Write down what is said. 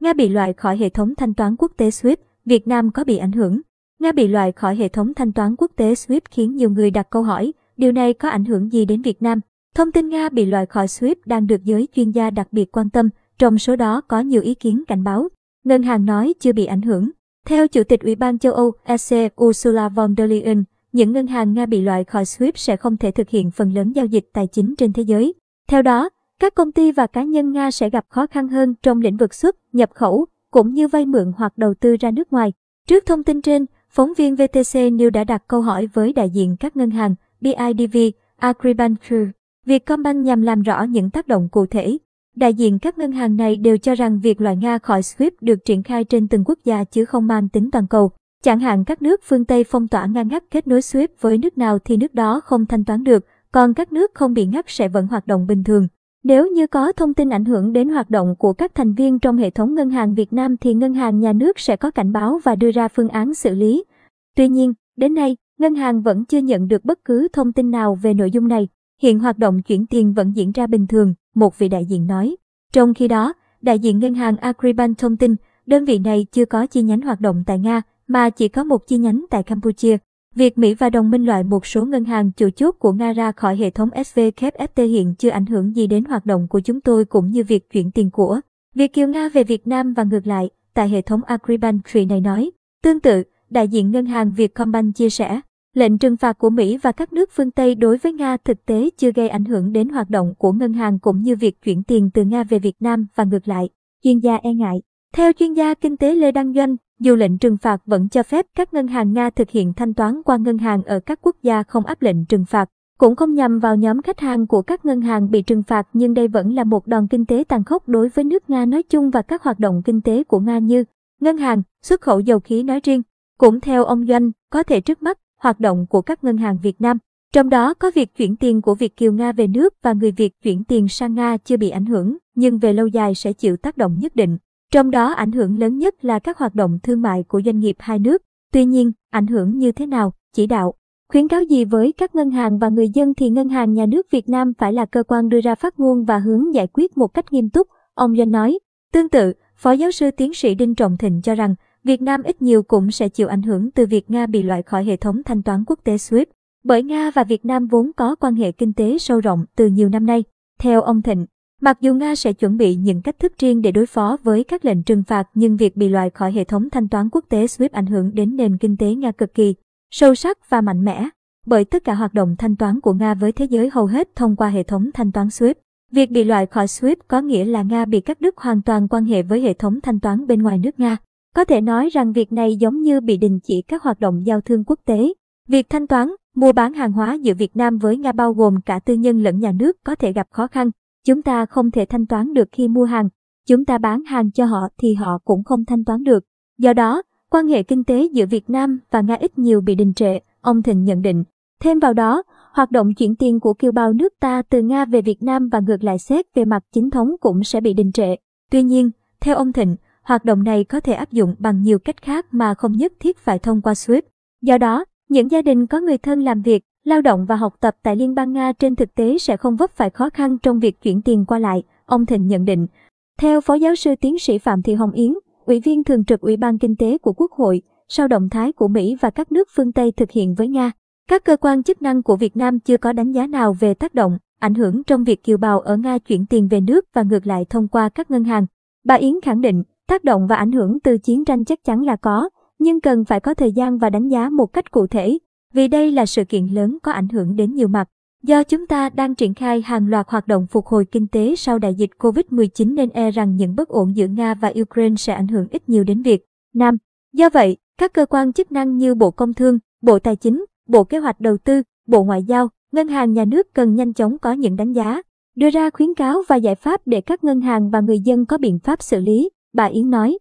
Nga bị loại khỏi hệ thống thanh toán quốc tế SWIFT, Việt Nam có bị ảnh hưởng. Nga bị loại khỏi hệ thống thanh toán quốc tế SWIFT khiến nhiều người đặt câu hỏi, điều này có ảnh hưởng gì đến Việt Nam? Thông tin Nga bị loại khỏi SWIFT đang được giới chuyên gia đặc biệt quan tâm, trong số đó có nhiều ý kiến cảnh báo. Ngân hàng nói chưa bị ảnh hưởng. Theo Chủ tịch Ủy ban châu Âu EC Ursula von der Leyen, những ngân hàng Nga bị loại khỏi SWIFT sẽ không thể thực hiện phần lớn giao dịch tài chính trên thế giới. Theo đó, các công ty và cá nhân Nga sẽ gặp khó khăn hơn trong lĩnh vực xuất, nhập khẩu, cũng như vay mượn hoặc đầu tư ra nước ngoài. Trước thông tin trên, phóng viên VTC News đã đặt câu hỏi với đại diện các ngân hàng BIDV, Agribank, Vietcombank nhằm làm rõ những tác động cụ thể. Đại diện các ngân hàng này đều cho rằng việc loại Nga khỏi SWIFT được triển khai trên từng quốc gia chứ không mang tính toàn cầu. Chẳng hạn các nước phương Tây phong tỏa ngăn ngắt kết nối SWIFT với nước nào thì nước đó không thanh toán được, còn các nước không bị ngắt sẽ vẫn hoạt động bình thường. Nếu như có thông tin ảnh hưởng đến hoạt động của các thành viên trong hệ thống ngân hàng Việt Nam thì ngân hàng nhà nước sẽ có cảnh báo và đưa ra phương án xử lý. Tuy nhiên, đến nay, ngân hàng vẫn chưa nhận được bất cứ thông tin nào về nội dung này. Hiện hoạt động chuyển tiền vẫn diễn ra bình thường, một vị đại diện nói. Trong khi đó, đại diện ngân hàng Agribank thông tin, đơn vị này chưa có chi nhánh hoạt động tại Nga, mà chỉ có một chi nhánh tại Campuchia. Việc Mỹ và đồng minh loại một số ngân hàng chủ chốt của Nga ra khỏi hệ thống SVKFT hiện chưa ảnh hưởng gì đến hoạt động của chúng tôi cũng như việc chuyển tiền của việc Kiều Nga về Việt Nam và ngược lại, tại hệ thống Agribank này nói. Tương tự, đại diện ngân hàng Vietcombank chia sẻ, lệnh trừng phạt của Mỹ và các nước phương Tây đối với Nga thực tế chưa gây ảnh hưởng đến hoạt động của ngân hàng cũng như việc chuyển tiền từ Nga về Việt Nam và ngược lại, chuyên gia e ngại. Theo chuyên gia kinh tế Lê Đăng Doanh, dù lệnh trừng phạt vẫn cho phép các ngân hàng Nga thực hiện thanh toán qua ngân hàng ở các quốc gia không áp lệnh trừng phạt, cũng không nhằm vào nhóm khách hàng của các ngân hàng bị trừng phạt nhưng đây vẫn là một đòn kinh tế tàn khốc đối với nước Nga nói chung và các hoạt động kinh tế của Nga như ngân hàng, xuất khẩu dầu khí nói riêng. Cũng theo ông Doanh, có thể trước mắt, hoạt động của các ngân hàng Việt Nam, trong đó có việc chuyển tiền của Việt Kiều Nga về nước và người Việt chuyển tiền sang Nga chưa bị ảnh hưởng, nhưng về lâu dài sẽ chịu tác động nhất định. Trong đó ảnh hưởng lớn nhất là các hoạt động thương mại của doanh nghiệp hai nước. Tuy nhiên, ảnh hưởng như thế nào, chỉ đạo, khuyến cáo gì với các ngân hàng và người dân thì Ngân hàng Nhà nước Việt Nam phải là cơ quan đưa ra phát ngôn và hướng giải quyết một cách nghiêm túc, ông Doanh nói. Tương tự, Phó giáo sư tiến sĩ Đinh Trọng Thịnh cho rằng, Việt Nam ít nhiều cũng sẽ chịu ảnh hưởng từ việc Nga bị loại khỏi hệ thống thanh toán quốc tế SWIFT. Bởi Nga và Việt Nam vốn có quan hệ kinh tế sâu rộng từ nhiều năm nay. Theo ông Thịnh, Mặc dù Nga sẽ chuẩn bị những cách thức riêng để đối phó với các lệnh trừng phạt nhưng việc bị loại khỏi hệ thống thanh toán quốc tế SWIFT ảnh hưởng đến nền kinh tế Nga cực kỳ sâu sắc và mạnh mẽ, bởi tất cả hoạt động thanh toán của Nga với thế giới hầu hết thông qua hệ thống thanh toán SWIFT. Việc bị loại khỏi SWIFT có nghĩa là Nga bị cắt đứt hoàn toàn quan hệ với hệ thống thanh toán bên ngoài nước Nga. Có thể nói rằng việc này giống như bị đình chỉ các hoạt động giao thương quốc tế. Việc thanh toán, mua bán hàng hóa giữa Việt Nam với Nga bao gồm cả tư nhân lẫn nhà nước có thể gặp khó khăn. Chúng ta không thể thanh toán được khi mua hàng, chúng ta bán hàng cho họ thì họ cũng không thanh toán được. Do đó, quan hệ kinh tế giữa Việt Nam và Nga ít nhiều bị đình trệ, ông Thịnh nhận định. Thêm vào đó, hoạt động chuyển tiền của kiều bào nước ta từ Nga về Việt Nam và ngược lại xét về mặt chính thống cũng sẽ bị đình trệ. Tuy nhiên, theo ông Thịnh, hoạt động này có thể áp dụng bằng nhiều cách khác mà không nhất thiết phải thông qua SWIFT. Do đó, những gia đình có người thân làm việc lao động và học tập tại Liên bang Nga trên thực tế sẽ không vấp phải khó khăn trong việc chuyển tiền qua lại, ông Thịnh nhận định. Theo Phó Giáo sư Tiến sĩ Phạm Thị Hồng Yến, Ủy viên Thường trực Ủy ban Kinh tế của Quốc hội, sau động thái của Mỹ và các nước phương Tây thực hiện với Nga, các cơ quan chức năng của Việt Nam chưa có đánh giá nào về tác động, ảnh hưởng trong việc kiều bào ở Nga chuyển tiền về nước và ngược lại thông qua các ngân hàng. Bà Yến khẳng định, tác động và ảnh hưởng từ chiến tranh chắc chắn là có, nhưng cần phải có thời gian và đánh giá một cách cụ thể, vì đây là sự kiện lớn có ảnh hưởng đến nhiều mặt. Do chúng ta đang triển khai hàng loạt hoạt động phục hồi kinh tế sau đại dịch COVID-19 nên e rằng những bất ổn giữa Nga và Ukraine sẽ ảnh hưởng ít nhiều đến Việt Nam. Do vậy, các cơ quan chức năng như Bộ Công Thương, Bộ Tài chính, Bộ Kế hoạch Đầu tư, Bộ Ngoại giao, Ngân hàng Nhà nước cần nhanh chóng có những đánh giá, đưa ra khuyến cáo và giải pháp để các ngân hàng và người dân có biện pháp xử lý, bà Yến nói.